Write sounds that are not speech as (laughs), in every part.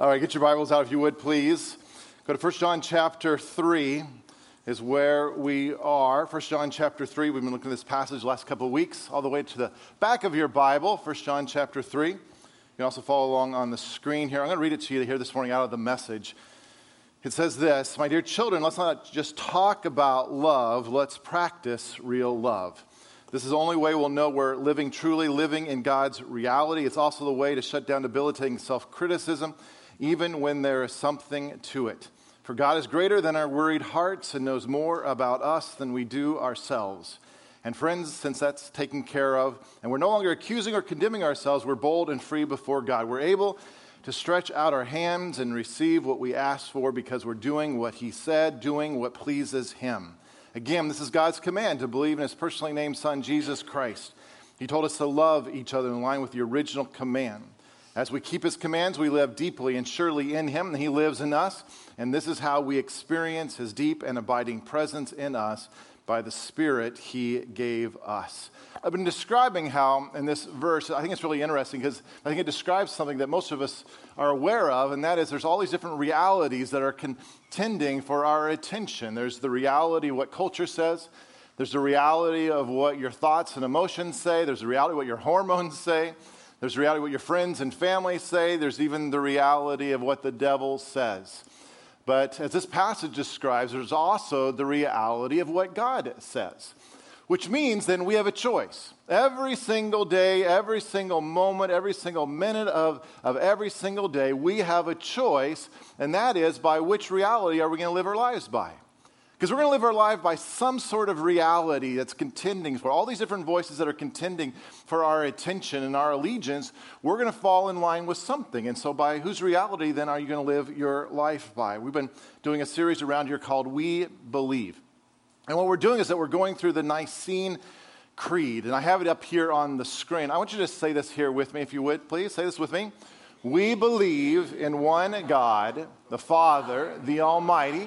All right, get your Bibles out if you would, please. Go to 1 John chapter 3 is where we are. 1 John chapter 3, we've been looking at this passage the last couple of weeks, all the way to the back of your Bible, 1 John chapter 3. You can also follow along on the screen here. I'm going to read it to you here this morning out of the message. It says this My dear children, let's not just talk about love, let's practice real love. This is the only way we'll know we're living truly, living in God's reality. It's also the way to shut down debilitating self criticism even when there is something to it. For God is greater than our worried hearts and knows more about us than we do ourselves. And friends, since that's taken care of, and we're no longer accusing or condemning ourselves, we're bold and free before God. We're able to stretch out our hands and receive what we ask for because we're doing what He said, doing what pleases Him. Again, this is God's command to believe in His personally named Son, Jesus Christ. He told us to love each other in line with the original command. As we keep his commands, we live deeply and surely in him, and he lives in us. And this is how we experience his deep and abiding presence in us by the Spirit he gave us. I've been describing how, in this verse, I think it's really interesting because I think it describes something that most of us are aware of, and that is there's all these different realities that are contending for our attention. There's the reality of what culture says, there's the reality of what your thoughts and emotions say, there's the reality of what your hormones say. There's the reality of what your friends and family say. There's even the reality of what the devil says. But as this passage describes, there's also the reality of what God says, which means then we have a choice. Every single day, every single moment, every single minute of, of every single day, we have a choice, and that is by which reality are we going to live our lives by? Because we're going to live our life by some sort of reality that's contending for all these different voices that are contending for our attention and our allegiance. We're going to fall in line with something. And so, by whose reality then are you going to live your life by? We've been doing a series around here called We Believe. And what we're doing is that we're going through the Nicene Creed. And I have it up here on the screen. I want you to say this here with me, if you would, please. Say this with me. We believe in one God, the Father, the Almighty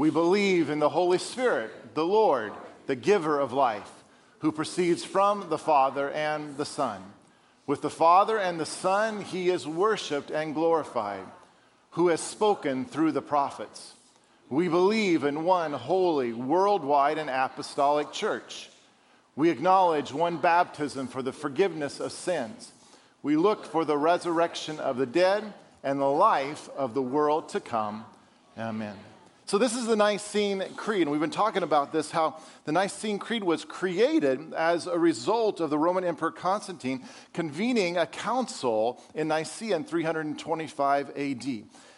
We believe in the Holy Spirit, the Lord, the giver of life, who proceeds from the Father and the Son. With the Father and the Son, he is worshiped and glorified, who has spoken through the prophets. We believe in one holy, worldwide, and apostolic church. We acknowledge one baptism for the forgiveness of sins. We look for the resurrection of the dead and the life of the world to come. Amen. So, this is the Nicene Creed, and we've been talking about this how the Nicene Creed was created as a result of the Roman Emperor Constantine convening a council in Nicaea in 325 AD.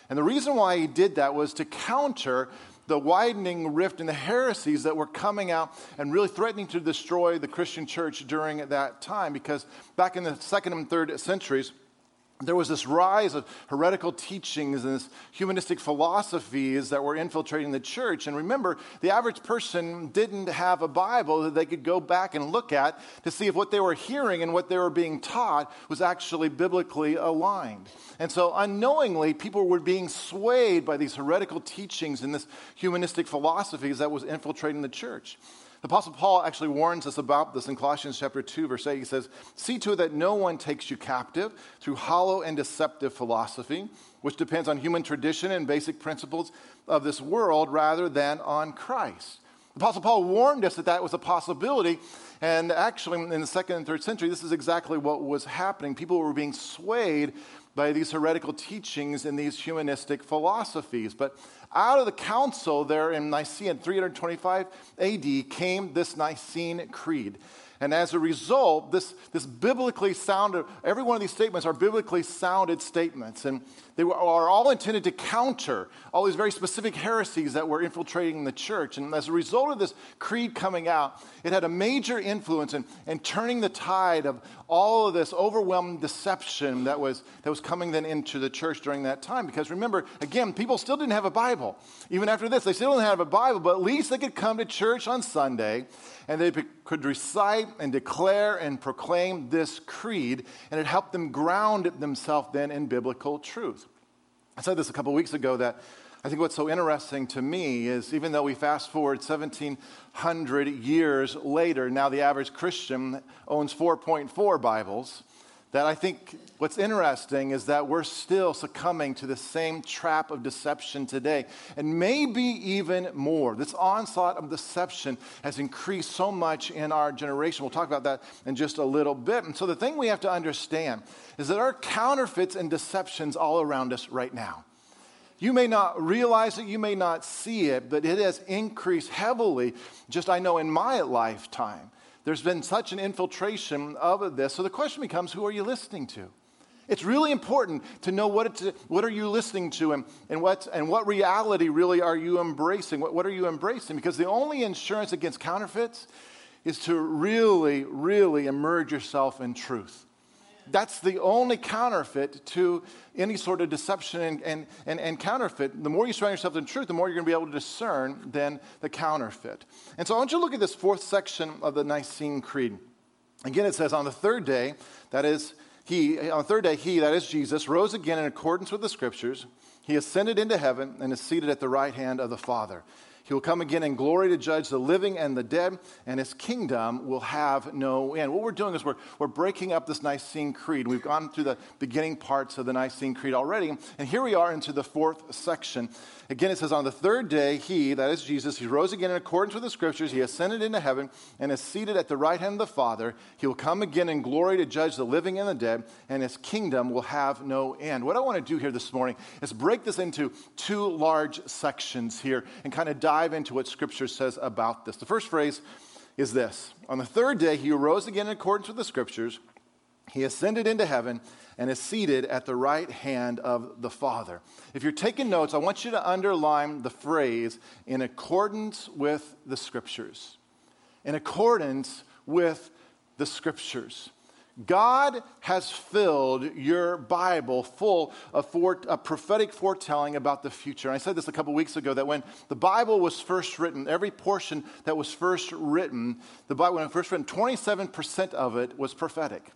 And the reason why he did that was to counter the widening rift and the heresies that were coming out and really threatening to destroy the Christian church during that time. Because back in the second and third centuries, there was this rise of heretical teachings and this humanistic philosophies that were infiltrating the church. And remember, the average person didn't have a Bible that they could go back and look at to see if what they were hearing and what they were being taught was actually biblically aligned. And so, unknowingly, people were being swayed by these heretical teachings and this humanistic philosophies that was infiltrating the church. The Apostle Paul actually warns us about this in Colossians chapter 2, verse 8. He says, See to it that no one takes you captive through hollow and deceptive philosophy, which depends on human tradition and basic principles of this world rather than on Christ. The Apostle Paul warned us that that was a possibility. And actually, in the second and third century, this is exactly what was happening. People were being swayed by these heretical teachings and these humanistic philosophies. But out of the council there in Nicaea in 325 AD came this Nicene Creed. And as a result, this, this biblically sounded, every one of these statements are biblically sounded statements. And they are all intended to counter all these very specific heresies that were infiltrating the church. And as a result of this creed coming out, it had a major influence in, in turning the tide of all of this overwhelming deception that was, that was coming then into the church during that time. Because remember, again, people still didn't have a Bible. Even after this, they still didn't have a Bible, but at least they could come to church on Sunday and they could recite and declare and proclaim this creed, and it helped them ground themselves then in biblical truth. I said this a couple weeks ago that I think what's so interesting to me is even though we fast forward 1700 years later, now the average Christian owns 4.4 Bibles that I think what's interesting is that we're still succumbing to the same trap of deception today, and maybe even more. This onslaught of deception has increased so much in our generation. We'll talk about that in just a little bit. And so, the thing we have to understand is that there are counterfeits and deceptions all around us right now. You may not realize it, you may not see it, but it has increased heavily, just I know in my lifetime. There's been such an infiltration of this. So the question becomes who are you listening to? It's really important to know what, it's, what are you listening to and, and, what, and what reality really are you embracing? What, what are you embracing? Because the only insurance against counterfeits is to really, really immerse yourself in truth. That's the only counterfeit to any sort of deception and, and, and, and, counterfeit. The more you surround yourself in truth, the more you're going to be able to discern than the counterfeit. And so I want you to look at this fourth section of the Nicene Creed. Again, it says, On the third day, that is, he, on the third day, he, that is Jesus, rose again in accordance with the scriptures. He ascended into heaven and is seated at the right hand of the Father. He will come again in glory to judge the living and the dead, and his kingdom will have no end. What we're doing is we're, we're breaking up this Nicene Creed. We've gone through the beginning parts of the Nicene Creed already, and here we are into the fourth section. Again, it says, On the third day, he, that is Jesus, he rose again in accordance with the scriptures. He ascended into heaven and is seated at the right hand of the Father. He will come again in glory to judge the living and the dead, and his kingdom will have no end. What I want to do here this morning is break this into two large sections here and kind of dive into what scripture says about this. The first phrase is this On the third day, he arose again in accordance with the scriptures. He ascended into heaven and is seated at the right hand of the Father. If you're taking notes, I want you to underline the phrase in accordance with the scriptures. In accordance with the scriptures. God has filled your Bible full of, of, prophetic foretelling about the future. And I said this a couple weeks ago that when the Bible was first written, every portion that was first written, the Bible, when it was first written, 27% of it was prophetic.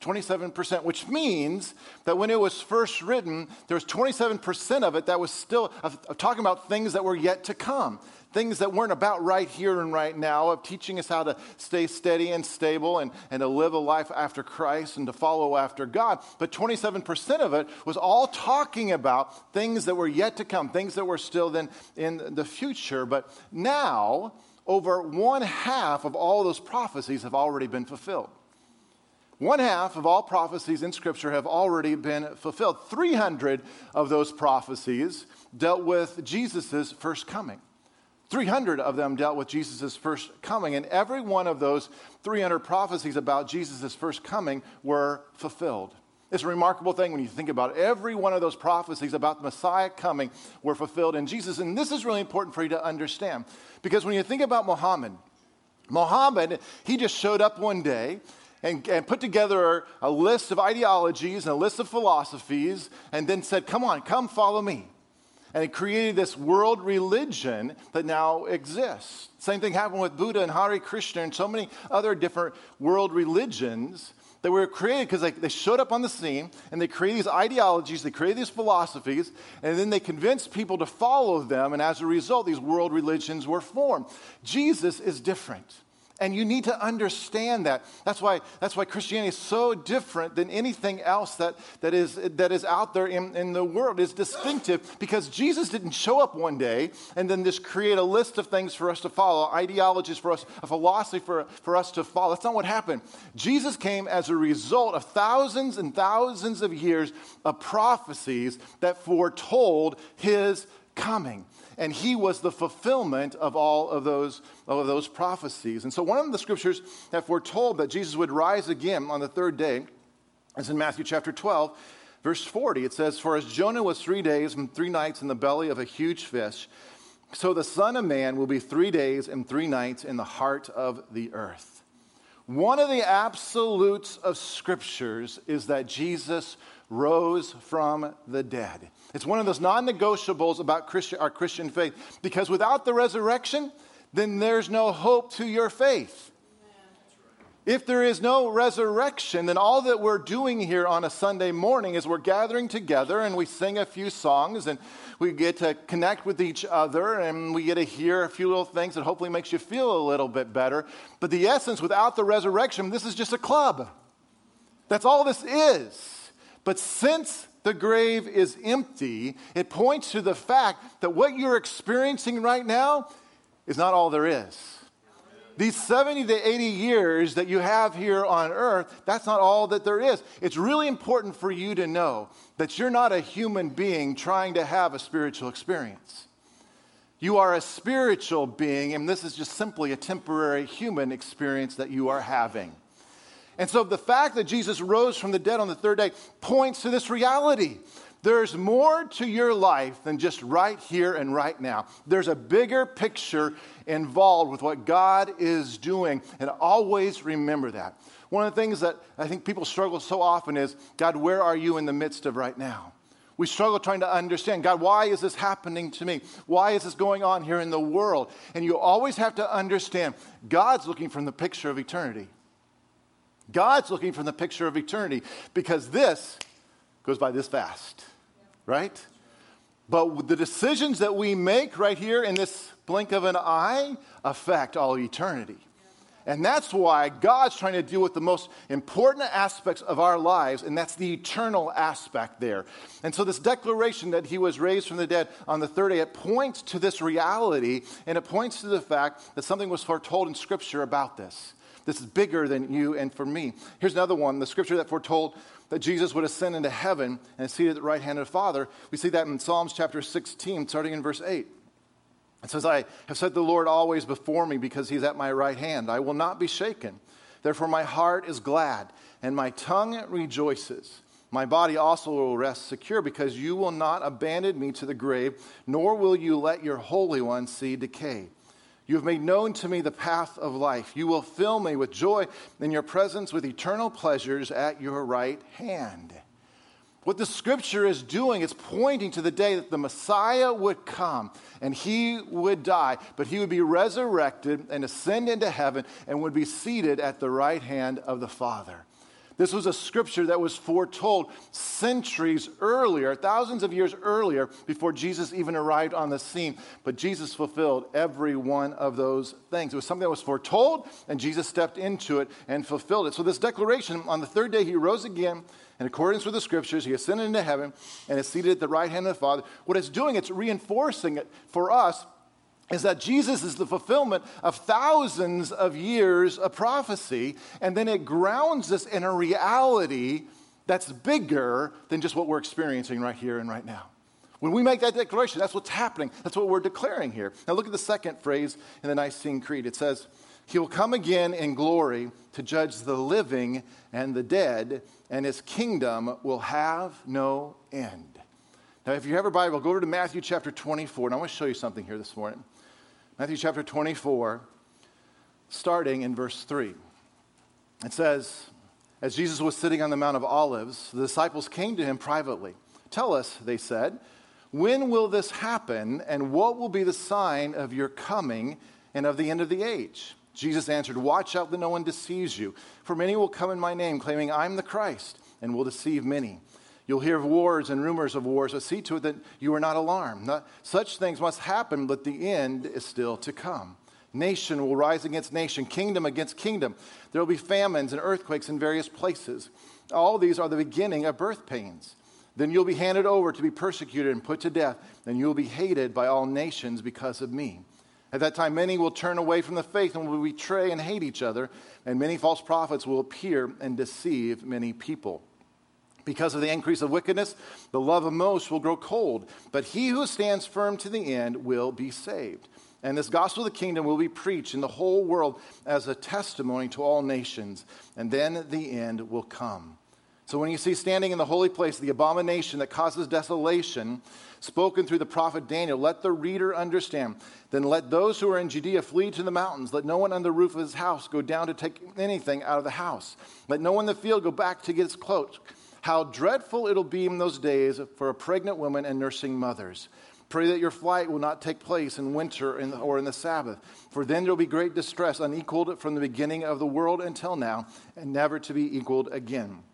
27%, which means that when it was first written, there was 27% of it that was still of, of talking about things that were yet to come. Things that weren't about right here and right now, of teaching us how to stay steady and stable and, and to live a life after Christ and to follow after God. But 27% of it was all talking about things that were yet to come, things that were still then in the future. But now, over one half of all those prophecies have already been fulfilled. One half of all prophecies in Scripture have already been fulfilled. 300 of those prophecies dealt with Jesus' first coming. 300 of them dealt with Jesus' first coming, and every one of those 300 prophecies about Jesus' first coming were fulfilled. It's a remarkable thing when you think about it. Every one of those prophecies about the Messiah coming were fulfilled in Jesus. And this is really important for you to understand. Because when you think about Muhammad, Muhammad, he just showed up one day and, and put together a list of ideologies and a list of philosophies and then said, Come on, come follow me. And he created this world religion that now exists. Same thing happened with Buddha and Hare Krishna and so many other different world religions that were created because they, they showed up on the scene and they created these ideologies, they created these philosophies, and then they convinced people to follow them. And as a result, these world religions were formed. Jesus is different. And you need to understand that. That's why, that's why Christianity is so different than anything else that, that, is, that is out there in, in the world. It's distinctive because Jesus didn't show up one day and then just create a list of things for us to follow, ideologies for us, a philosophy for, for us to follow. That's not what happened. Jesus came as a result of thousands and thousands of years of prophecies that foretold his coming. And he was the fulfillment of all of those, of those prophecies. And so, one of the scriptures that foretold that Jesus would rise again on the third day is in Matthew chapter 12, verse 40. It says, For as Jonah was three days and three nights in the belly of a huge fish, so the Son of Man will be three days and three nights in the heart of the earth. One of the absolutes of scriptures is that Jesus rose from the dead. It's one of those non negotiables about Christian, our Christian faith because without the resurrection, then there's no hope to your faith. If there is no resurrection, then all that we're doing here on a Sunday morning is we're gathering together and we sing a few songs and we get to connect with each other and we get to hear a few little things that hopefully makes you feel a little bit better. But the essence, without the resurrection, this is just a club. That's all this is. But since the grave is empty, it points to the fact that what you're experiencing right now is not all there is. These 70 to 80 years that you have here on earth, that's not all that there is. It's really important for you to know that you're not a human being trying to have a spiritual experience. You are a spiritual being, and this is just simply a temporary human experience that you are having. And so the fact that Jesus rose from the dead on the third day points to this reality there's more to your life than just right here and right now. There's a bigger picture involved with what God is doing, and always remember that. One of the things that I think people struggle so often is God, where are you in the midst of right now? We struggle trying to understand God, why is this happening to me? Why is this going on here in the world? And you always have to understand God's looking from the picture of eternity. God's looking from the picture of eternity because this goes by this fast right? But the decisions that we make right here in this blink of an eye affect all eternity. And that's why God's trying to deal with the most important aspects of our lives, and that's the eternal aspect there. And so, this declaration that he was raised from the dead on the third day, it points to this reality, and it points to the fact that something was foretold in Scripture about this. This is bigger than you and for me. Here's another one the Scripture that foretold that Jesus would ascend into heaven and seated at the right hand of the Father. We see that in Psalms chapter 16, starting in verse 8. It says, I have set the Lord always before me because he's at my right hand. I will not be shaken. Therefore, my heart is glad and my tongue rejoices. My body also will rest secure because you will not abandon me to the grave, nor will you let your Holy One see decay. You have made known to me the path of life. You will fill me with joy in your presence, with eternal pleasures at your right hand. What the scripture is doing is pointing to the day that the Messiah would come and he would die, but he would be resurrected and ascend into heaven and would be seated at the right hand of the Father. This was a scripture that was foretold centuries earlier, thousands of years earlier, before Jesus even arrived on the scene. But Jesus fulfilled every one of those things. It was something that was foretold, and Jesus stepped into it and fulfilled it. So, this declaration on the third day, he rose again in accordance with the scriptures. He ascended into heaven and is seated at the right hand of the Father. What it's doing, it's reinforcing it for us is that Jesus is the fulfillment of thousands of years of prophecy, and then it grounds us in a reality that's bigger than just what we're experiencing right here and right now. When we make that declaration, that's what's happening. That's what we're declaring here. Now, look at the second phrase in the Nicene Creed. It says, He will come again in glory to judge the living and the dead, and His kingdom will have no end. Now, if you have a Bible, go over to Matthew chapter 24, and I want to show you something here this morning. Matthew chapter 24, starting in verse 3. It says, As Jesus was sitting on the Mount of Olives, the disciples came to him privately. Tell us, they said, when will this happen, and what will be the sign of your coming and of the end of the age? Jesus answered, Watch out that no one deceives you, for many will come in my name, claiming I'm the Christ, and will deceive many. You'll hear of wars and rumors of wars, but see to it that you are not alarmed. Not, such things must happen, but the end is still to come. Nation will rise against nation, kingdom against kingdom. There will be famines and earthquakes in various places. All these are the beginning of birth pains. Then you'll be handed over to be persecuted and put to death, and you'll be hated by all nations because of me. At that time, many will turn away from the faith and will betray and hate each other, and many false prophets will appear and deceive many people. Because of the increase of wickedness, the love of most will grow cold, but he who stands firm to the end will be saved. And this gospel of the kingdom will be preached in the whole world as a testimony to all nations, and then the end will come. So when you see standing in the holy place the abomination that causes desolation, spoken through the prophet Daniel, let the reader understand. Then let those who are in Judea flee to the mountains. Let no one on the roof of his house go down to take anything out of the house. Let no one in the field go back to get his cloak. How dreadful it'll be in those days for a pregnant woman and nursing mothers. Pray that your flight will not take place in winter or in the Sabbath, for then there will be great distress, unequaled from the beginning of the world until now, and never to be equaled again.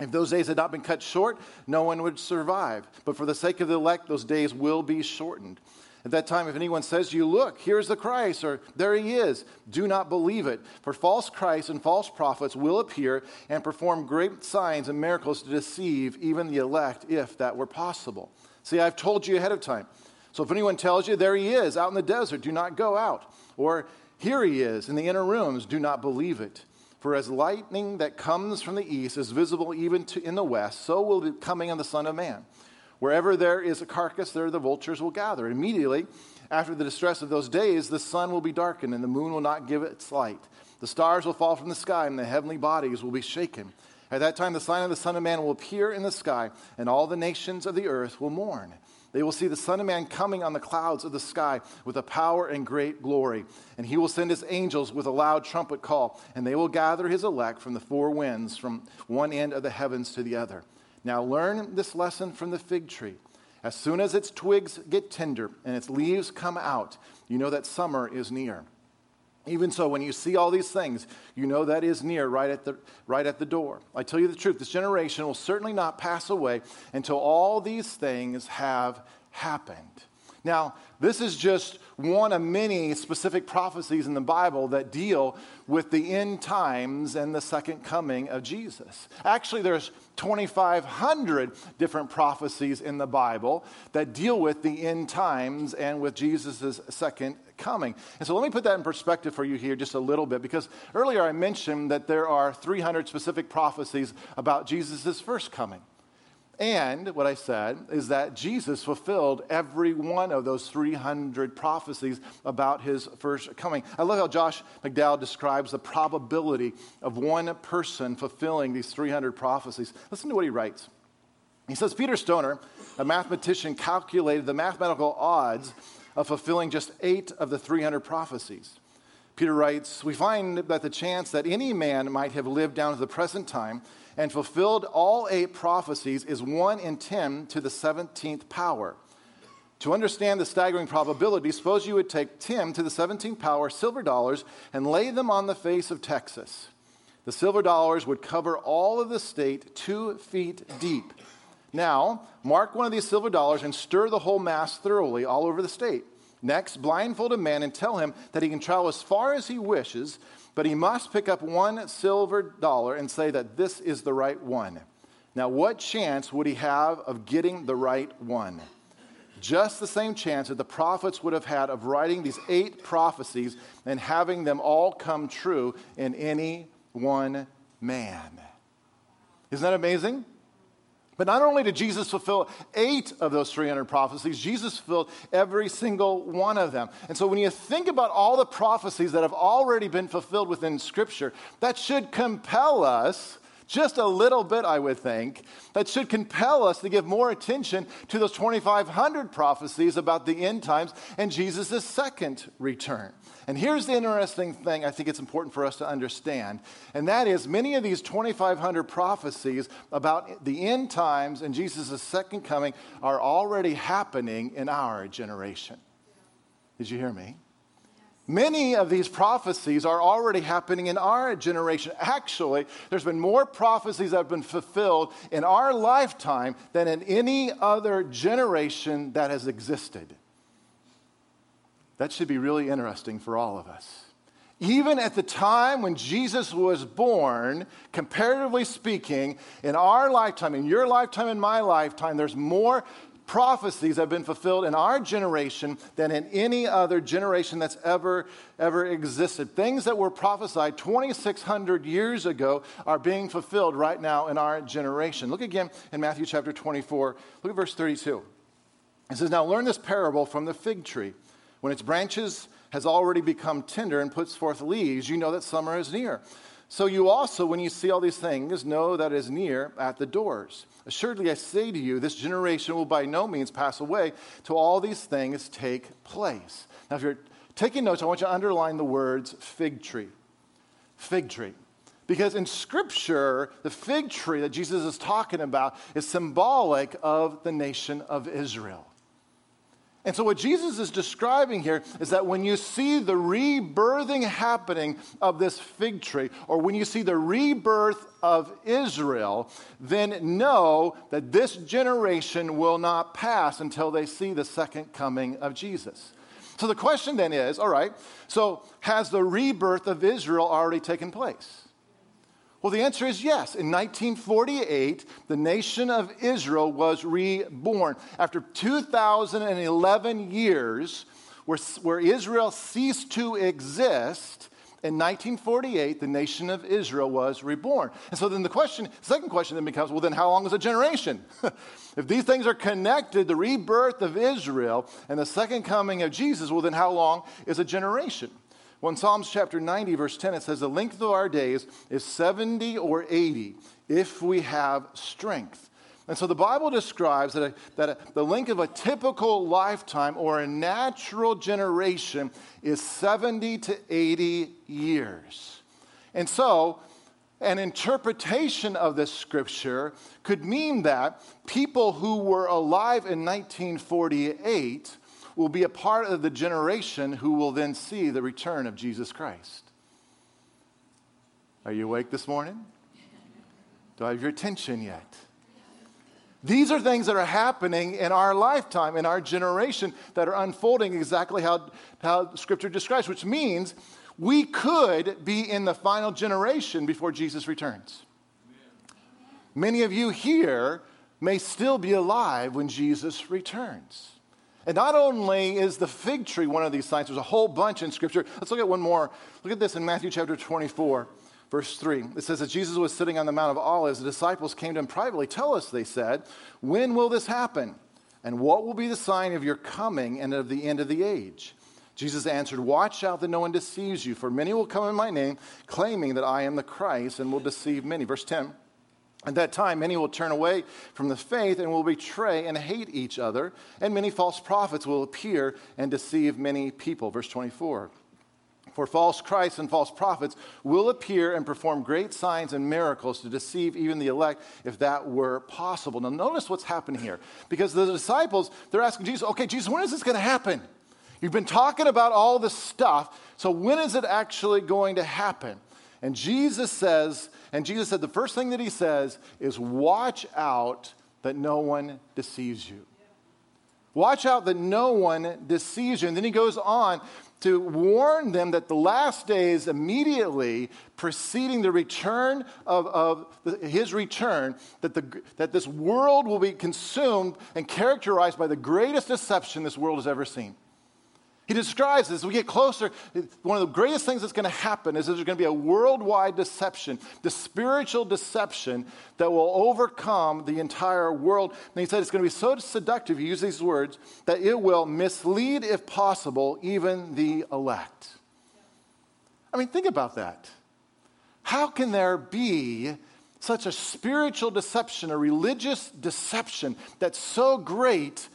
If those days had not been cut short, no one would survive. But for the sake of the elect, those days will be shortened. At that time, if anyone says to you, Look, here's the Christ, or there he is, do not believe it. For false Christs and false prophets will appear and perform great signs and miracles to deceive even the elect, if that were possible. See, I've told you ahead of time. So if anyone tells you, there he is, out in the desert, do not go out. Or here he is in the inner rooms, do not believe it. For as lightning that comes from the east is visible even to, in the west, so will be coming of the Son of Man. Wherever there is a carcass, there the vultures will gather. Immediately after the distress of those days, the sun will be darkened, and the moon will not give its light. The stars will fall from the sky, and the heavenly bodies will be shaken. At that time, the sign of the Son of Man will appear in the sky, and all the nations of the earth will mourn. They will see the Son of Man coming on the clouds of the sky with a power and great glory. And he will send his angels with a loud trumpet call, and they will gather his elect from the four winds, from one end of the heavens to the other. Now learn this lesson from the fig tree. As soon as its twigs get tender and its leaves come out, you know that summer is near. Even so, when you see all these things, you know that is near, right at, the, right at the door. I tell you the truth, this generation will certainly not pass away until all these things have happened. Now, this is just one of many specific prophecies in the Bible that deal with the end times and the second coming of Jesus. Actually, there's 2,500 different prophecies in the Bible that deal with the end times and with Jesus' second coming. And so let me put that in perspective for you here just a little bit because earlier I mentioned that there are 300 specific prophecies about Jesus' first coming. And what I said is that Jesus fulfilled every one of those 300 prophecies about his first coming. I love how Josh McDowell describes the probability of one person fulfilling these 300 prophecies. Listen to what he writes. He says Peter Stoner, a mathematician, calculated the mathematical odds of fulfilling just eight of the 300 prophecies. Peter writes, We find that the chance that any man might have lived down to the present time and fulfilled all eight prophecies is 1 in 10 to the 17th power. To understand the staggering probability, suppose you would take 10 to the 17th power silver dollars and lay them on the face of Texas. The silver dollars would cover all of the state two feet deep. Now, mark one of these silver dollars and stir the whole mass thoroughly all over the state. Next, blindfold a man and tell him that he can travel as far as he wishes but he must pick up one silver dollar and say that this is the right one. Now, what chance would he have of getting the right one? Just the same chance that the prophets would have had of writing these eight prophecies and having them all come true in any one man. Isn't that amazing? But not only did Jesus fulfill eight of those 300 prophecies, Jesus fulfilled every single one of them. And so when you think about all the prophecies that have already been fulfilled within Scripture, that should compel us just a little bit, I would think, that should compel us to give more attention to those 2,500 prophecies about the end times and Jesus' second return. And here's the interesting thing I think it's important for us to understand, and that is many of these 2,500 prophecies about the end times and Jesus' second coming are already happening in our generation. Did you hear me? Many of these prophecies are already happening in our generation. Actually, there's been more prophecies that have been fulfilled in our lifetime than in any other generation that has existed. That should be really interesting for all of us. Even at the time when Jesus was born, comparatively speaking, in our lifetime, in your lifetime, in my lifetime, there's more prophecies have been fulfilled in our generation than in any other generation that's ever ever existed. Things that were prophesied 2600 years ago are being fulfilled right now in our generation. Look again in Matthew chapter 24. Look at verse 32. It says, "Now learn this parable from the fig tree. When its branches has already become tender and puts forth leaves, you know that summer is near." So you also, when you see all these things, know that it is near at the doors. Assuredly, I say to you, this generation will by no means pass away till all these things take place. Now, if you're taking notes, I want you to underline the words fig tree. Fig tree. Because in Scripture, the fig tree that Jesus is talking about is symbolic of the nation of Israel. And so, what Jesus is describing here is that when you see the rebirthing happening of this fig tree, or when you see the rebirth of Israel, then know that this generation will not pass until they see the second coming of Jesus. So, the question then is all right, so has the rebirth of Israel already taken place? Well, the answer is yes. In 1948, the nation of Israel was reborn. After 2,011 years, where, where Israel ceased to exist, in 1948, the nation of Israel was reborn. And so then the question, second question then becomes well, then how long is a generation? (laughs) if these things are connected, the rebirth of Israel and the second coming of Jesus, well, then how long is a generation? Well, in Psalms chapter 90, verse 10, it says, The length of our days is 70 or 80 if we have strength. And so the Bible describes that, a, that a, the length of a typical lifetime or a natural generation is 70 to 80 years. And so, an interpretation of this scripture could mean that people who were alive in 1948 will be a part of the generation who will then see the return of Jesus Christ. Are you awake this morning? Do I have your attention yet? These are things that are happening in our lifetime, in our generation, that are unfolding exactly how, how Scripture describes, which means we could be in the final generation before Jesus returns. Many of you here may still be alive when Jesus returns. And not only is the fig tree one of these signs, there's a whole bunch in Scripture. Let's look at one more. Look at this in Matthew chapter 24, verse 3. It says that Jesus was sitting on the Mount of Olives. The disciples came to him privately. Tell us, they said, when will this happen? And what will be the sign of your coming and of the end of the age? Jesus answered, Watch out that no one deceives you, for many will come in my name, claiming that I am the Christ, and will deceive many. Verse 10. At that time, many will turn away from the faith and will betray and hate each other, and many false prophets will appear and deceive many people. Verse 24. For false Christs and false prophets will appear and perform great signs and miracles to deceive even the elect, if that were possible. Now, notice what's happened here. Because the disciples, they're asking Jesus, okay, Jesus, when is this going to happen? You've been talking about all this stuff, so when is it actually going to happen? And Jesus says, and Jesus said the first thing that he says is, Watch out that no one deceives you. Watch out that no one deceives you. And then he goes on to warn them that the last days immediately preceding the return of, of the, his return, that, the, that this world will be consumed and characterized by the greatest deception this world has ever seen. He describes this. As we get closer, one of the greatest things that's going to happen is there's going to be a worldwide deception, the spiritual deception that will overcome the entire world. And he said it's going to be so seductive, he used these words, that it will mislead, if possible, even the elect. I mean, think about that. How can there be such a spiritual deception, a religious deception that's so great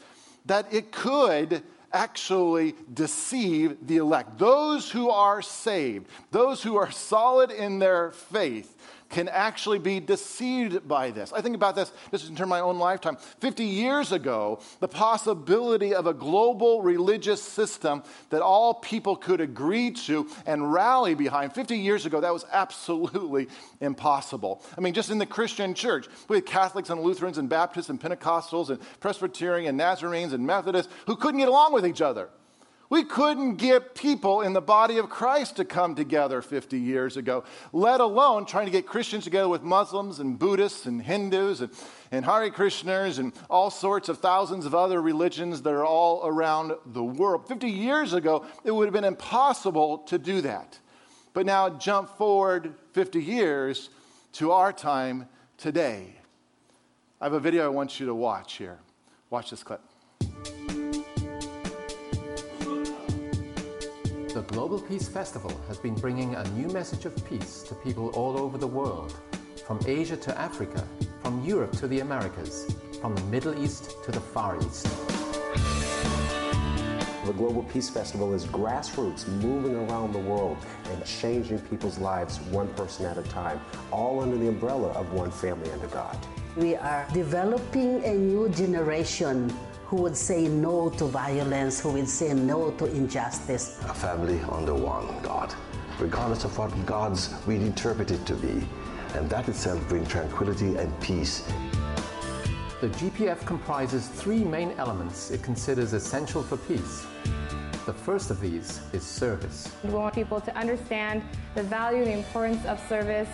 that it could actually deceive the elect. Those who are saved, those who are solid in their faith, can actually be deceived by this. I think about this just in terms of my own lifetime. 50 years ago, the possibility of a global religious system that all people could agree to and rally behind, 50 years ago, that was absolutely (laughs) impossible. I mean, just in the Christian church, we had Catholics and Lutherans and Baptists and Pentecostals and Presbyterian and Nazarenes and Methodists who couldn't get along with each other. We couldn't get people in the body of Christ to come together 50 years ago, let alone trying to get Christians together with Muslims and Buddhists and Hindus and, and Hare Krishnas and all sorts of thousands of other religions that are all around the world. 50 years ago, it would have been impossible to do that. But now, jump forward 50 years to our time today. I have a video I want you to watch here. Watch this clip. The Global Peace Festival has been bringing a new message of peace to people all over the world, from Asia to Africa, from Europe to the Americas, from the Middle East to the Far East. The Global Peace Festival is grassroots moving around the world and changing people's lives one person at a time, all under the umbrella of one family under God. We are developing a new generation who would say no to violence, who would say no to injustice. A family under one God, regardless of what gods we interpret it to be. And that itself brings tranquility and peace. The GPF comprises three main elements it considers essential for peace. The first of these is service. We want people to understand the value and the importance of service,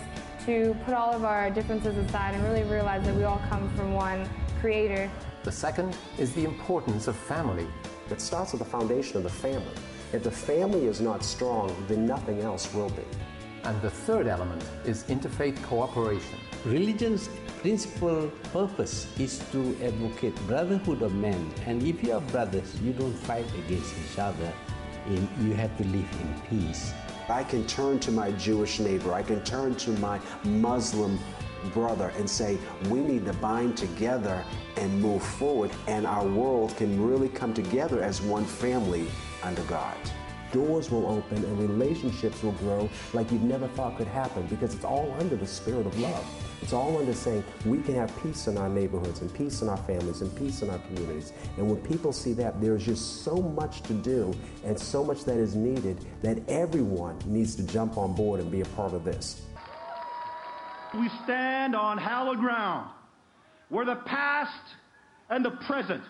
to put all of our differences aside and really realize that we all come from one creator. The second is the importance of family. It starts with the foundation of the family. If the family is not strong, then nothing else will be. And the third element is interfaith cooperation. Religion's principal purpose is to advocate brotherhood of men. And if you are brothers, you don't fight against each other. You have to live in peace. I can turn to my Jewish neighbor, I can turn to my Muslim brother and say, we need to bind together and move forward, and our world can really come together as one family under God. Doors will open and relationships will grow like you've never thought could happen because it's all under the spirit of love. It's all under saying we can have peace in our neighborhoods and peace in our families and peace in our communities. And when people see that, there's just so much to do and so much that is needed that everyone needs to jump on board and be a part of this. We stand on hallowed ground where the past and the present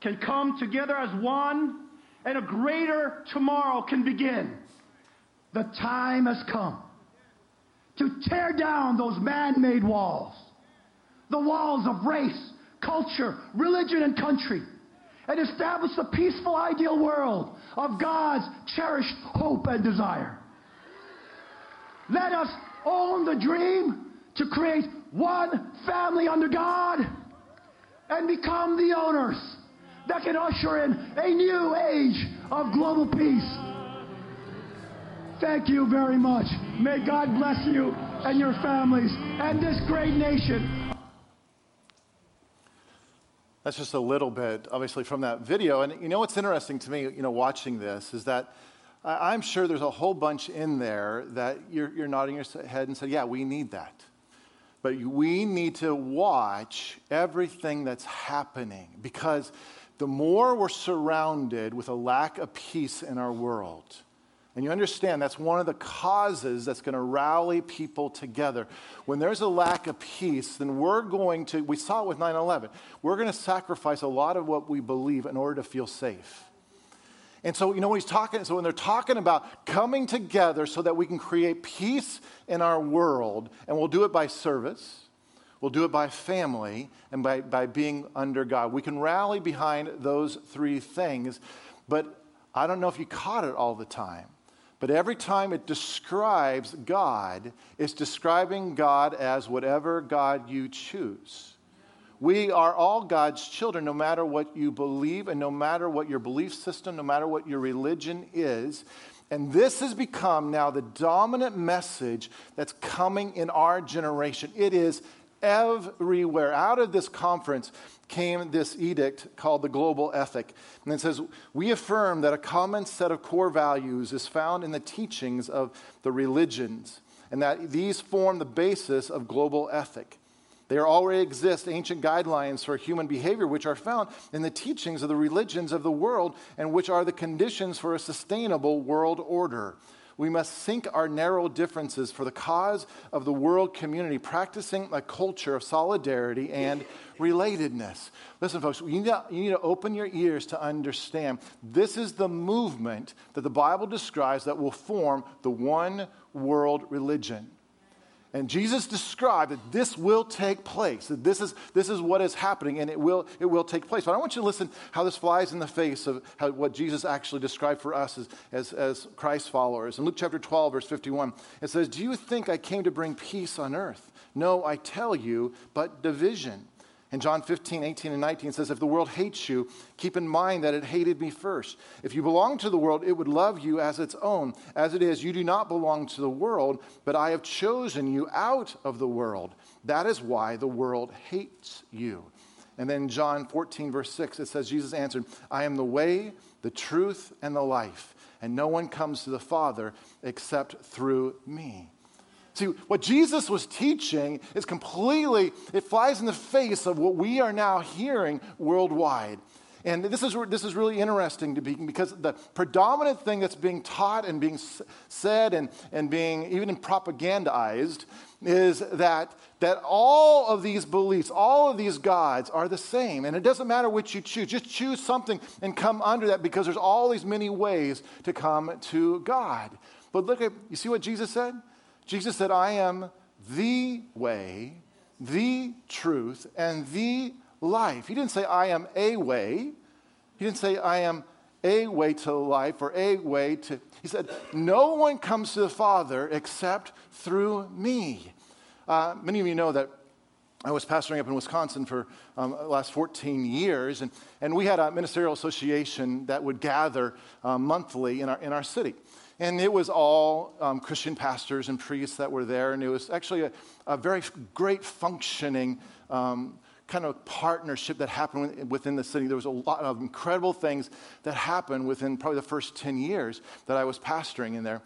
can come together as one and a greater tomorrow can begin. The time has come to tear down those man made walls, the walls of race, culture, religion, and country, and establish the peaceful, ideal world of God's cherished hope and desire. Let us own the dream to create one family under God and become the owners that can usher in a new age of global peace. Thank you very much. May God bless you and your families and this great nation. That's just a little bit, obviously, from that video. And you know what's interesting to me, you know, watching this is that I'm sure there's a whole bunch in there that you're, you're nodding your head and say, yeah, we need that. But we need to watch everything that's happening because the more we're surrounded with a lack of peace in our world, and you understand that's one of the causes that's going to rally people together. When there's a lack of peace, then we're going to, we saw it with 9 11, we're going to sacrifice a lot of what we believe in order to feel safe. And so, you know, when he's talking, so when they're talking about coming together so that we can create peace in our world, and we'll do it by service, we'll do it by family, and by, by being under God. We can rally behind those three things, but I don't know if you caught it all the time. But every time it describes God, it's describing God as whatever God you choose. We are all God's children, no matter what you believe and no matter what your belief system, no matter what your religion is. And this has become now the dominant message that's coming in our generation. It is everywhere. Out of this conference came this edict called the Global Ethic. And it says, We affirm that a common set of core values is found in the teachings of the religions, and that these form the basis of global ethic. There already exist ancient guidelines for human behavior, which are found in the teachings of the religions of the world, and which are the conditions for a sustainable world order. we must sink our narrow differences for the cause of the world community, practicing a culture of solidarity and relatedness. Listen, folks, you need, to, you need to open your ears to understand this is the movement that the Bible describes that will form the one world religion. And Jesus described that this will take place, that this is, this is what is happening, and it will, it will take place. But I want you to listen how this flies in the face of how, what Jesus actually described for us as, as, as Christ followers. In Luke chapter 12, verse 51, it says, Do you think I came to bring peace on earth? No, I tell you, but division. In John 15, 18, and 19 says, If the world hates you, keep in mind that it hated me first. If you belong to the world, it would love you as its own. As it is, you do not belong to the world, but I have chosen you out of the world. That is why the world hates you. And then John 14, verse 6, it says, Jesus answered, I am the way, the truth, and the life, and no one comes to the Father except through me. See, what Jesus was teaching is completely, it flies in the face of what we are now hearing worldwide. And this is, this is really interesting to be because the predominant thing that's being taught and being said and, and being even propagandized is that, that all of these beliefs, all of these gods are the same. And it doesn't matter which you choose. Just choose something and come under that because there's all these many ways to come to God. But look at, you see what Jesus said? Jesus said, I am the way, the truth, and the life. He didn't say, I am a way. He didn't say, I am a way to life or a way to. He said, No one comes to the Father except through me. Uh, many of you know that I was pastoring up in Wisconsin for um, the last 14 years, and, and we had a ministerial association that would gather um, monthly in our, in our city. And it was all um, Christian pastors and priests that were there. And it was actually a, a very great functioning um, kind of partnership that happened within the city. There was a lot of incredible things that happened within probably the first 10 years that I was pastoring in there.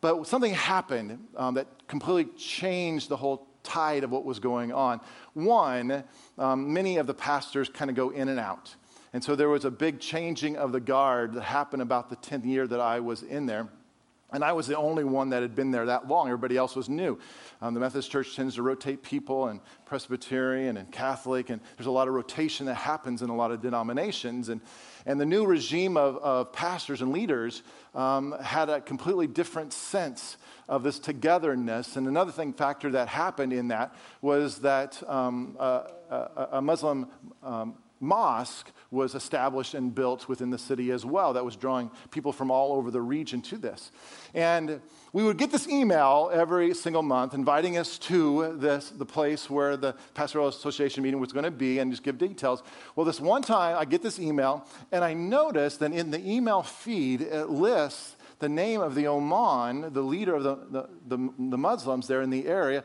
But something happened um, that completely changed the whole tide of what was going on. One, um, many of the pastors kind of go in and out. And so there was a big changing of the guard that happened about the 10th year that I was in there. And I was the only one that had been there that long. Everybody else was new. Um, the Methodist Church tends to rotate people, and Presbyterian and Catholic, and there's a lot of rotation that happens in a lot of denominations. And, and the new regime of, of pastors and leaders um, had a completely different sense of this togetherness. And another thing, factor that happened in that was that um, a, a, Muslim um, mosque was established and built within the city as well that was drawing people from all over the region to this. And we would get this email every single month inviting us to this, the place where the Pastoral Association meeting was going to be and just give details. Well, this one time I get this email and I noticed that in the email feed it lists the name of the imam, the leader of the, the, the, the Muslims there in the area.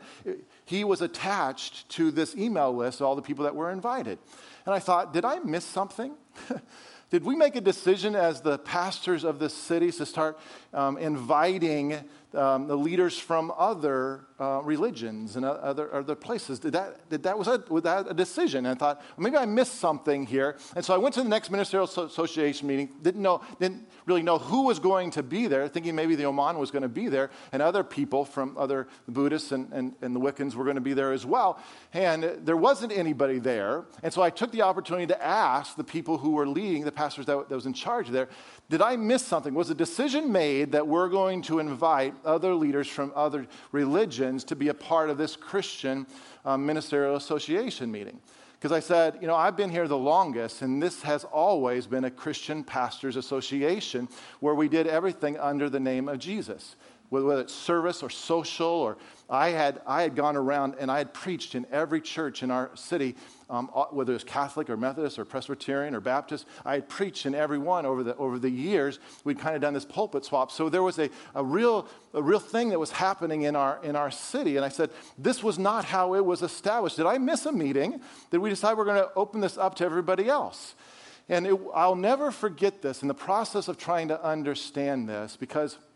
He was attached to this email list all the people that were invited. And I thought, did I miss something? (laughs) did we make a decision as the pastors of this city to start um, inviting um, the leaders from other uh, religions and other, other places. Did that, did that, was, that, was that a decision? And I thought, maybe I missed something here. And so I went to the next ministerial association meeting, didn't, know, didn't really know who was going to be there, thinking maybe the imam was going to be there, and other people from other Buddhists and, and, and the Wiccans were going to be there as well. And there wasn't anybody there. And so I took the opportunity to ask the people who were leading, the pastors that, that was in charge there, did I miss something? Was a decision made that we're going to invite other leaders from other religions to be a part of this Christian um, ministerial association meeting? Because I said, you know, I've been here the longest, and this has always been a Christian pastors association where we did everything under the name of Jesus whether it's service or social or I had, I had gone around and I had preached in every church in our city, um, whether it was Catholic or Methodist or Presbyterian or Baptist. I had preached in every one over the, over the years. We'd kind of done this pulpit swap. So there was a, a, real, a real thing that was happening in our, in our city. And I said, this was not how it was established. Did I miss a meeting? Did we decide we're going to open this up to everybody else? And it, I'll never forget this in the process of trying to understand this because –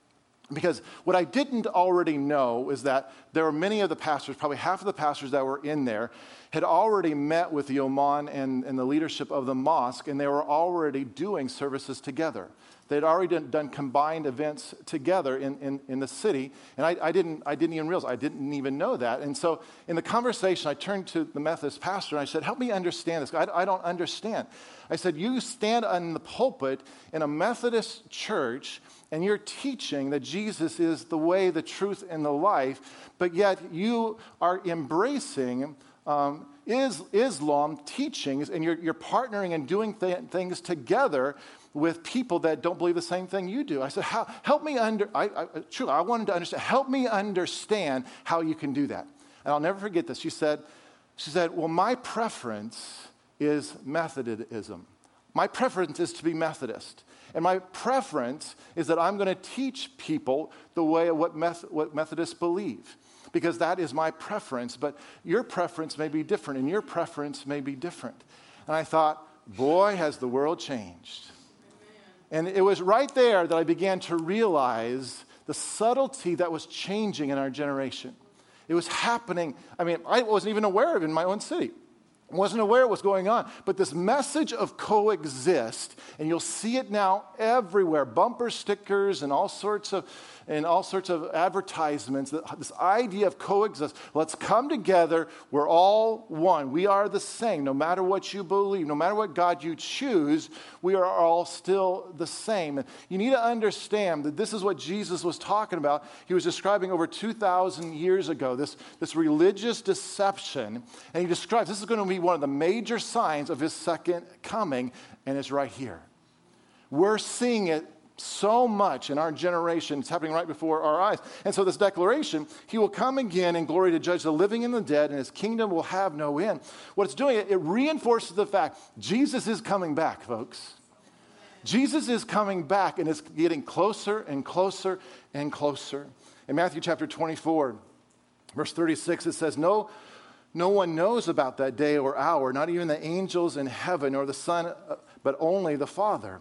because what I didn't already know is that there were many of the pastors, probably half of the pastors that were in there, had already met with the imam and, and the leadership of the mosque, and they were already doing services together. They'd already done, done combined events together in, in, in the city. And I, I, didn't, I didn't even realize, I didn't even know that. And so in the conversation, I turned to the Methodist pastor and I said, Help me understand this. I, I don't understand. I said, You stand on the pulpit in a Methodist church and you're teaching that Jesus is the way, the truth, and the life, but yet you are embracing um, is Islam teachings and you're, you're partnering and doing th- things together with people that don't believe the same thing you do. I said, help me under, I, I, truly, I wanted to understand, help me understand how you can do that. And I'll never forget this. She said, she said, well, my preference is Methodism. My preference is to be Methodist. And my preference is that I'm going to teach people the way of what, Meth- what Methodists believe because that is my preference. But your preference may be different, and your preference may be different. And I thought, boy, has the world changed. And it was right there that I began to realize the subtlety that was changing in our generation. It was happening. I mean, I wasn't even aware of it in my own city. I wasn't aware of what's going on. But this message of coexist, and you'll see it now everywhere bumper stickers and all sorts of and all sorts of advertisements, this idea of coexist. Let's come together. We're all one. We are the same. No matter what you believe, no matter what God you choose, we are all still the same. And you need to understand that this is what Jesus was talking about. He was describing over 2,000 years ago this, this religious deception. And he describes this is going to be one of the major signs of his second coming, and it's right here. We're seeing it so much in our generation. It's happening right before our eyes. And so, this declaration, He will come again in glory to judge the living and the dead, and His kingdom will have no end. What it's doing, it reinforces the fact Jesus is coming back, folks. Jesus is coming back, and it's getting closer and closer and closer. In Matthew chapter 24, verse 36, it says, No, no one knows about that day or hour, not even the angels in heaven or the Son, uh, but only the Father.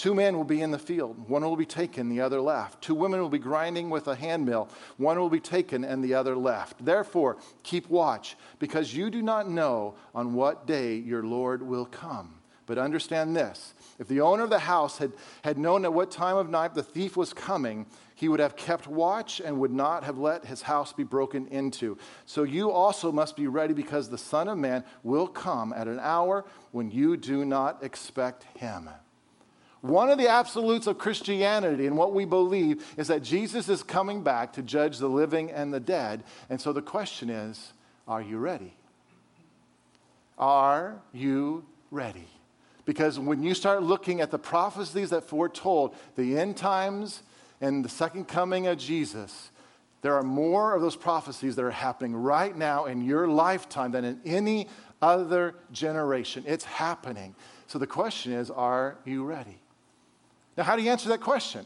Two men will be in the field, one will be taken, the other left. Two women will be grinding with a handmill, one will be taken and the other left. Therefore, keep watch, because you do not know on what day your Lord will come. But understand this if the owner of the house had, had known at what time of night the thief was coming, he would have kept watch and would not have let his house be broken into. So you also must be ready because the Son of Man will come at an hour when you do not expect him. One of the absolutes of Christianity and what we believe is that Jesus is coming back to judge the living and the dead. And so the question is are you ready? Are you ready? Because when you start looking at the prophecies that foretold the end times and the second coming of Jesus, there are more of those prophecies that are happening right now in your lifetime than in any other generation. It's happening. So the question is are you ready? Now, how do you answer that question?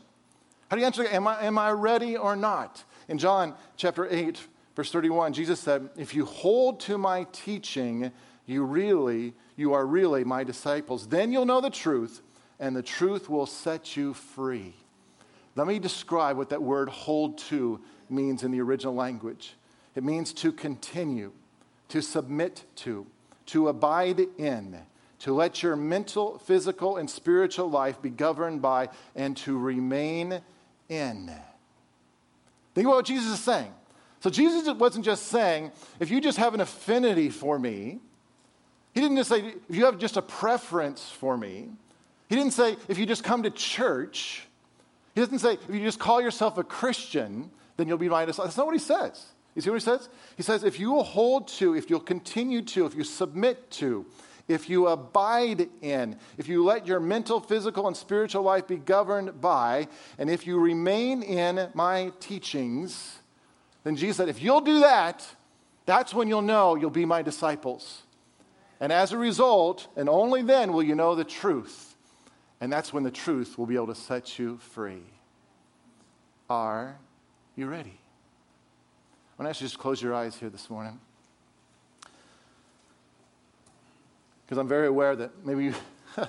How do you answer, am I, am I ready or not? In John chapter 8, verse 31, Jesus said, If you hold to my teaching, you really, you are really my disciples. Then you'll know the truth, and the truth will set you free. Let me describe what that word hold to means in the original language. It means to continue, to submit to, to abide in, to let your mental, physical, and spiritual life be governed by and to remain in. Think about what Jesus is saying. So, Jesus wasn't just saying, if you just have an affinity for me, he didn't just say, if you have just a preference for me, he didn't say, if you just come to church, he doesn't say, if you just call yourself a Christian, then you'll be my disciple. That's not what he says. You see what he says? He says, if you will hold to, if you'll continue to, if you submit to, if you abide in, if you let your mental, physical, and spiritual life be governed by, and if you remain in my teachings, then Jesus said, if you'll do that, that's when you'll know you'll be my disciples. And as a result, and only then will you know the truth. And that's when the truth will be able to set you free. Are you ready? I want to ask you to just close your eyes here this morning. Because I'm very aware that maybe you, (laughs)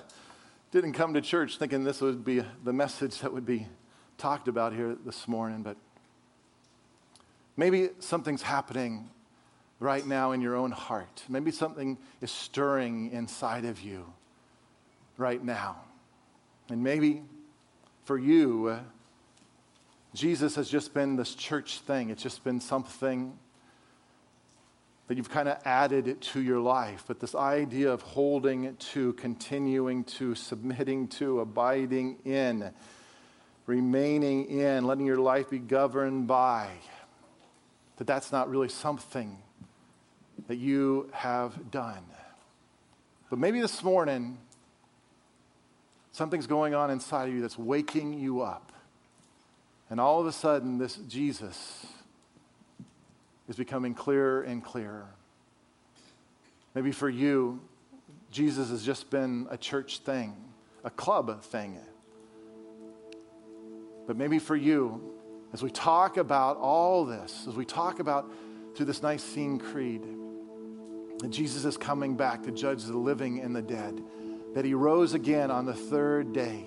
didn't come to church thinking this would be the message that would be talked about here this morning, but maybe something's happening right now in your own heart. Maybe something is stirring inside of you right now. And maybe for you, uh, Jesus has just been this church thing. It's just been something that you've kind of added to your life. But this idea of holding to, continuing to, submitting to, abiding in, remaining in, letting your life be governed by, that that's not really something that you have done. But maybe this morning, something's going on inside of you that's waking you up. And all of a sudden, this Jesus is becoming clearer and clearer. Maybe for you, Jesus has just been a church thing, a club thing. But maybe for you, as we talk about all this, as we talk about through this Nicene Creed, that Jesus is coming back to judge the living and the dead, that he rose again on the third day,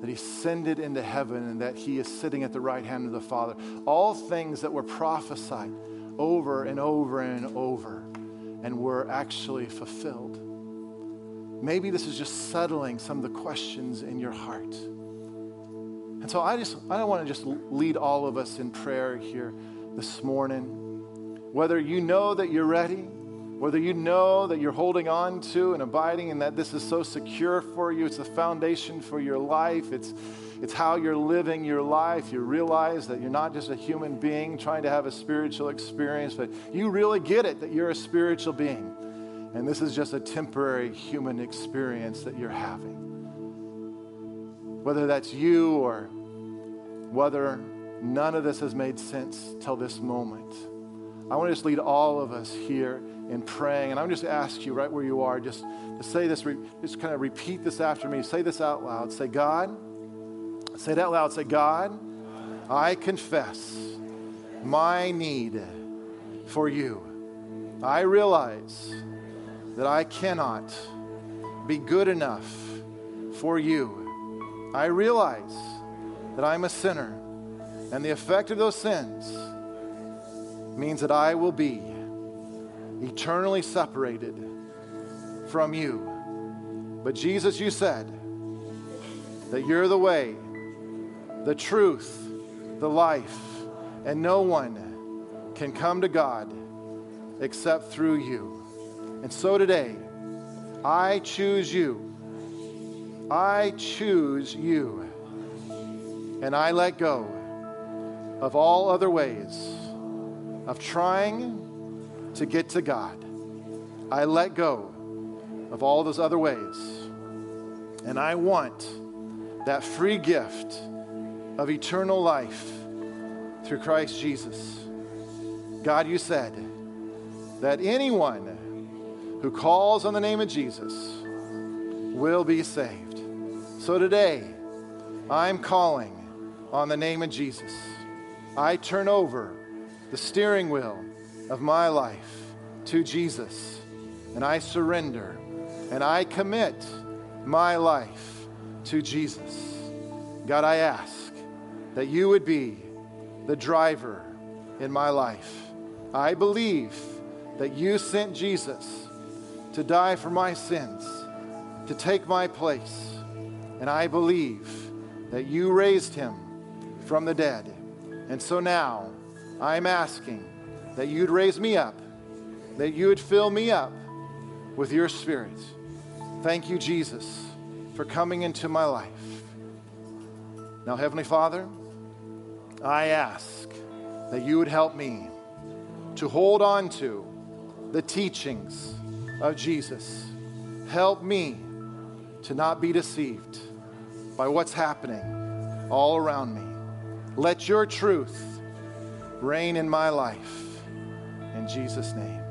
that he ascended into heaven, and that he is sitting at the right hand of the Father. All things that were prophesied over and over and over and were actually fulfilled. Maybe this is just settling some of the questions in your heart. And so I just I don't want to just lead all of us in prayer here this morning. Whether you know that you're ready, whether you know that you're holding on to and abiding and that this is so secure for you, it's the foundation for your life, it's it's how you're living your life. You realize that you're not just a human being trying to have a spiritual experience, but you really get it that you're a spiritual being. And this is just a temporary human experience that you're having. Whether that's you or whether none of this has made sense till this moment. I want to just lead all of us here in praying. And I'm just ask you right where you are, just to say this, just kind of repeat this after me. Say this out loud. Say, God, Say it out loud. Say, God, I confess my need for you. I realize that I cannot be good enough for you. I realize that I'm a sinner, and the effect of those sins means that I will be eternally separated from you. But Jesus, you said that you're the way the truth, the life, and no one can come to God except through you. And so today, I choose you. I choose you. And I let go of all other ways of trying to get to God. I let go of all those other ways. And I want that free gift of eternal life through Christ Jesus. God, you said that anyone who calls on the name of Jesus will be saved. So today, I'm calling on the name of Jesus. I turn over the steering wheel of my life to Jesus, and I surrender and I commit my life to Jesus. God, I ask that you would be the driver in my life. I believe that you sent Jesus to die for my sins, to take my place. And I believe that you raised him from the dead. And so now I'm asking that you'd raise me up, that you would fill me up with your spirit. Thank you, Jesus, for coming into my life. Now, Heavenly Father, I ask that you would help me to hold on to the teachings of Jesus. Help me to not be deceived by what's happening all around me. Let your truth reign in my life. In Jesus' name.